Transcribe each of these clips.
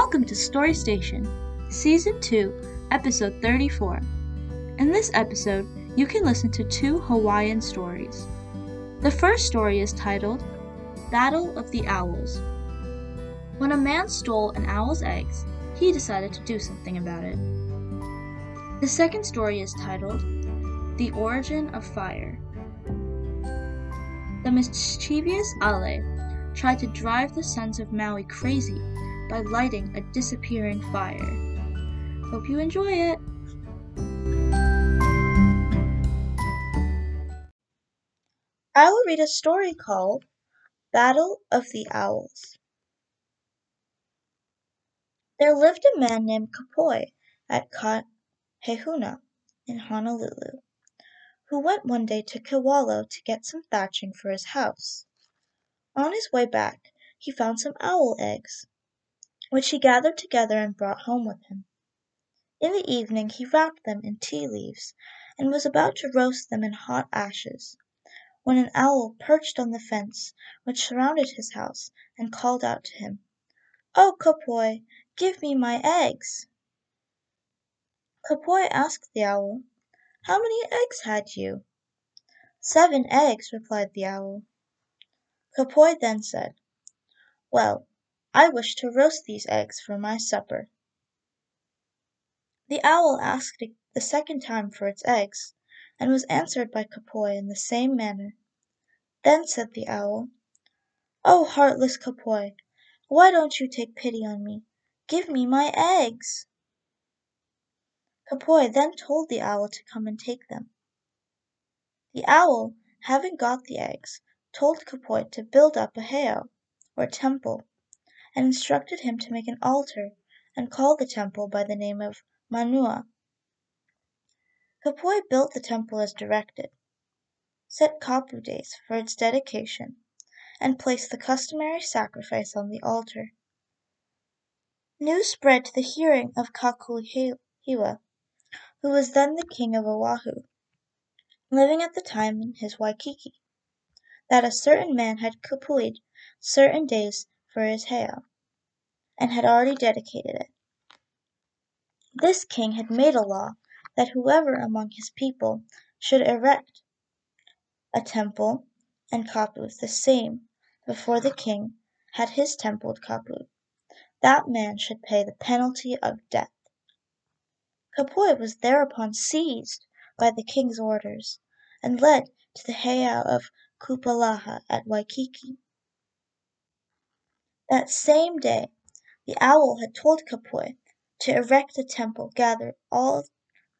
Welcome to Story Station, Season 2, Episode 34. In this episode, you can listen to two Hawaiian stories. The first story is titled Battle of the Owls. When a man stole an owl's eggs, he decided to do something about it. The second story is titled The Origin of Fire. The mischievous Ale tried to drive the sons of Maui crazy by lighting a disappearing fire. Hope you enjoy it! I will read a story called Battle of the Owls. There lived a man named Kapoi at Kahehuna in Honolulu, who went one day to Kewalo to get some thatching for his house. On his way back he found some owl eggs, which he gathered together and brought home with him. In the evening he wrapped them in tea leaves and was about to roast them in hot ashes, when an owl perched on the fence which surrounded his house and called out to him, "Oh, Kapoi, give me my eggs!" Kapoi asked the owl, "How many eggs had you?" "Seven eggs," replied the owl. Kapoi then said, "Well, I wish to roast these eggs for my supper." The owl asked the second time for its eggs, and was answered by Kapoi in the same manner. Then said the owl, "Oh, heartless Kapoi, why don't you take pity on me? Give me my eggs!" Kapoi then told the owl to come and take them. The owl, having got the eggs, told Kapoi to build up a heiau, or temple, and instructed him to make an altar and call the temple by the name of Manua. Kapoi built the temple as directed, set kapu days for its dedication, and placed the customary sacrifice on the altar. News spread to the hearing of Kakuhihewa, who was then the king of Oahu, living at the time in his Waikiki, that a certain man had kapuied certain days for his heiau, and had already dedicated it. This king had made a law that whoever among his people should erect a temple and kapu the same before the king had his temple kapu, that man should pay the penalty of death. Kapoi was thereupon seized by the king's orders and led to the heiau of Kupalaha at Waikiki. That same day the owl had told Kapoi to erect a temple gathered all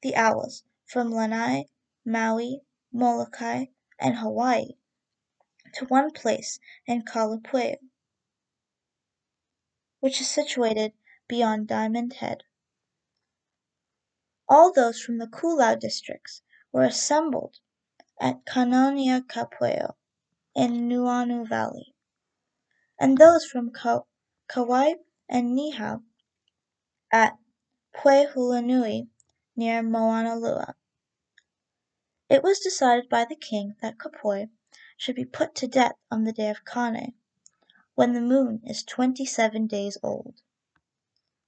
the owls from Lanai, Maui, Molokai, and Hawaii to one place in Kalupeu, which is situated beyond Diamond Head. All those from the Koolau districts were assembled at Kanoniakapueo in Nuuanu Valley, and those from Kauai and Niihau at Pueohulunui near Moanalua. It was decided by the king that Kapoi should be put to death on the day of Kane, when the moon is twenty seven days old.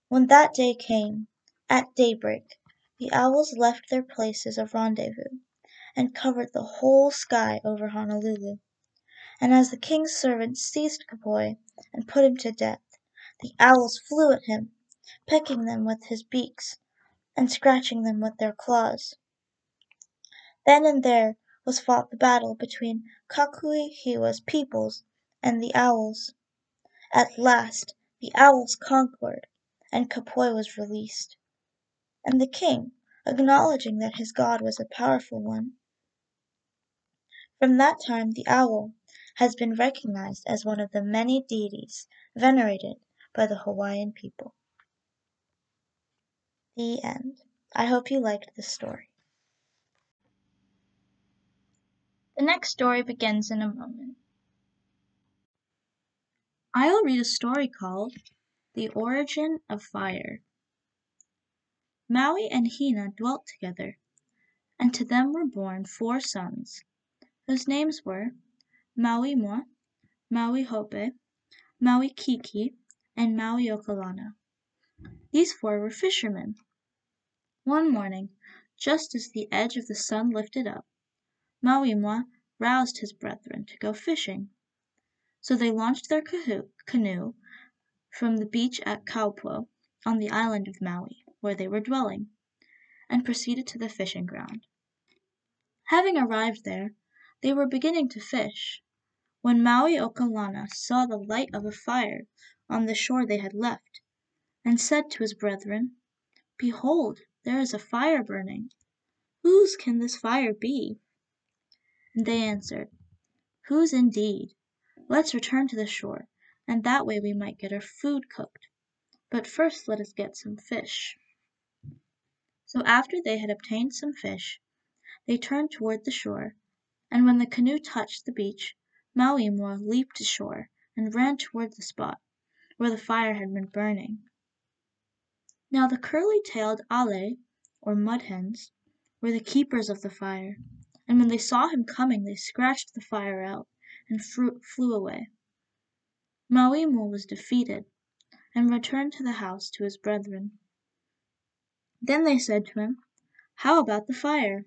When that day came, at daybreak, the owls left their places of rendezvous and covered the whole sky over Honolulu. And as the king's servants seized Kapoi and put him to death, the owls flew at him, pecking them with his beaks and scratching them with their claws. Then and there was fought the battle between Kakuhihewa's peoples and the owls. At last the owls conquered, and Kapoi was released. And the king, acknowledging that his god was a powerful one, from that time the owl has been recognized as one of the many deities venerated by the Hawaiian people. The end. I hope you liked this story. The next story begins in a moment. I'll read a story called The Origin of Fire. Maui and Hina dwelt together, and to them were born four sons, whose names were Maui Mua, Maui Hope, Maui Kiki, and Maui Okalana. These four were fishermen. One morning, just as the edge of the sun lifted up, Maui Mua roused his brethren to go fishing. So they launched their canoe from the beach at Kaupo, on the island of Maui, where they were dwelling, and proceeded to the fishing ground. Having arrived there, they were beginning to fish, when Maui Okalana saw the light of a fire on the shore they had left, and said to his brethren, "Behold, there is a fire burning. Whose can this fire be?" And they answered, "Whose indeed? Let's return to the shore, and that way we might get our food cooked. But first let us get some fish." So after they had obtained some fish, they turned toward the shore, and when the canoe touched the beach, Maui Mua leaped ashore and ran toward the spot where the fire had been burning. Now the curly tailed ale, or mud hens, were the keepers of the fire, and when they saw him coming they scratched the fire out and flew away. Maui Mua was defeated, and returned to the house to his brethren. Then they said to him, "How about the fire?"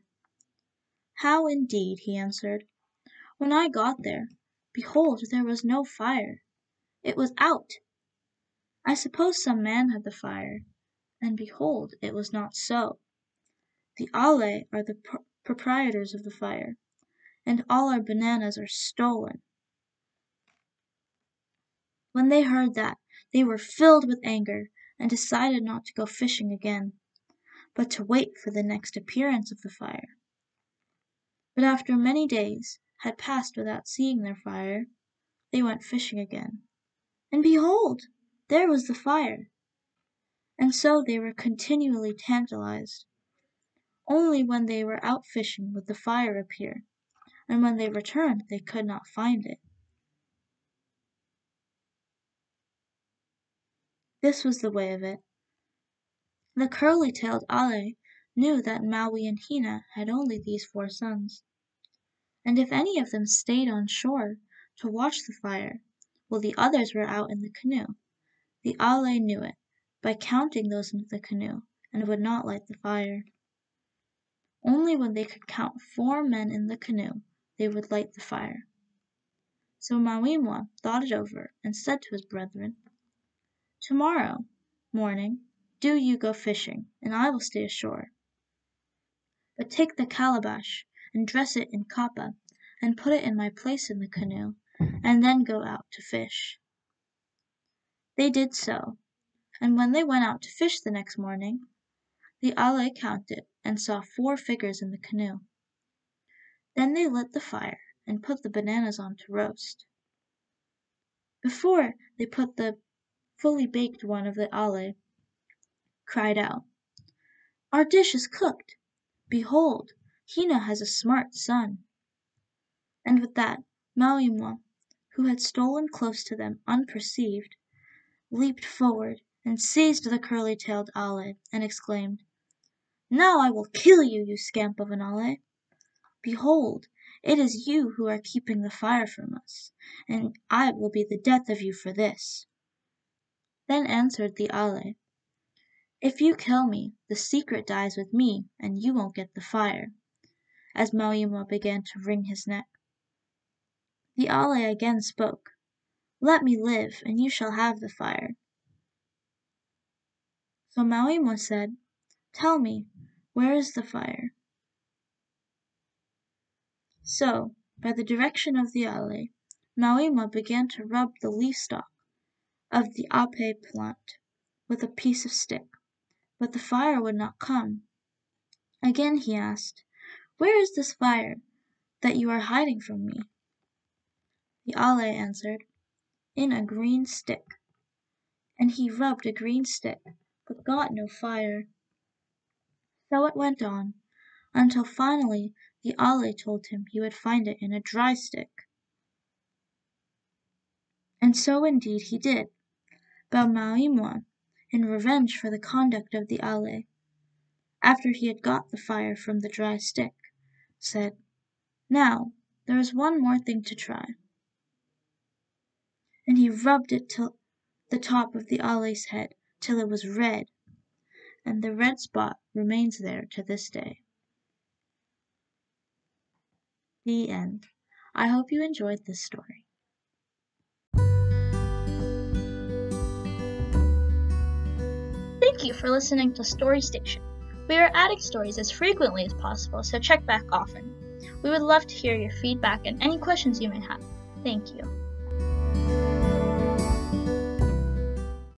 "How indeed?" he answered. "When I got there, behold there was no fire. It was out. I supposed some man had the fire, and behold it was not so. The ale are the proprietors of the fire, and all our bananas are stolen." When they heard that, they were filled with anger, and decided not to go fishing again, but to wait for the next appearance of the fire. But after many days had passed without seeing their fire, they went fishing again, and behold! There was the fire. And so they were continually tantalized. Only when they were out fishing would the fire appear, and when they returned they could not find it. This was the way of it. The curly tailed Ale knew that Maui and Hina had only these four sons, and if any of them stayed on shore to watch the fire while the others were out in the canoe, the Ale knew it by counting those in the canoe and would not light the fire. Only when they could count four men in the canoe they would light the fire. So Maui Mua thought it over and said to his brethren. Tomorrow morning do you go fishing, and I will stay ashore. But take the calabash and dress it in kapa, and put it in my place in the canoe, and then go out to fish." They did so, and when they went out to fish the next morning, the Ale counted and saw four figures in the canoe. Then they lit the fire and put the bananas on to roast. Before they put the fully baked one of the Ale, cried out, "Our dish is cooked! Behold, Hina has a smart son!" And with that, Maui Mua, who had stolen close to them unperceived, leaped forward and seized the curly tailed Ale, and exclaimed, "Now I will kill you, you scamp of an Ale! Behold, it is you who are keeping the fire from us, and I will be the death of you for this." Then answered the Ale, "If you kill me, the secret dies with me, and you won't get the fire," as Maui Mua began to wring his neck. The Ale again spoke, "Let me live, and you shall have the fire." So Maui Mua said, "Tell me, where is the fire?" So, by the direction of the Ale, Maui Mua began to rub the leaf stalk of the ape plant with a piece of stick, but the fire would not come. Again he asked, "Where is this fire that you are hiding from me?" The Ale answered, "In a green stick." And he rubbed a green stick, but got no fire. So it went on, until finally the Ale told him he would find it in a dry stick. And so indeed he did. But Maui Mua, in revenge for the conduct of the Ale, after he had got the fire from the dry stick, said, "Now, there is one more thing to try." And he rubbed it till the top of the Ale's head till it was red, and the red spot remains there to this day. The end. I hope you enjoyed this story. Thank you for listening to Story Station. We are adding stories as frequently as possible, so check back often. We would love to hear your feedback and any questions you may have. Thank you.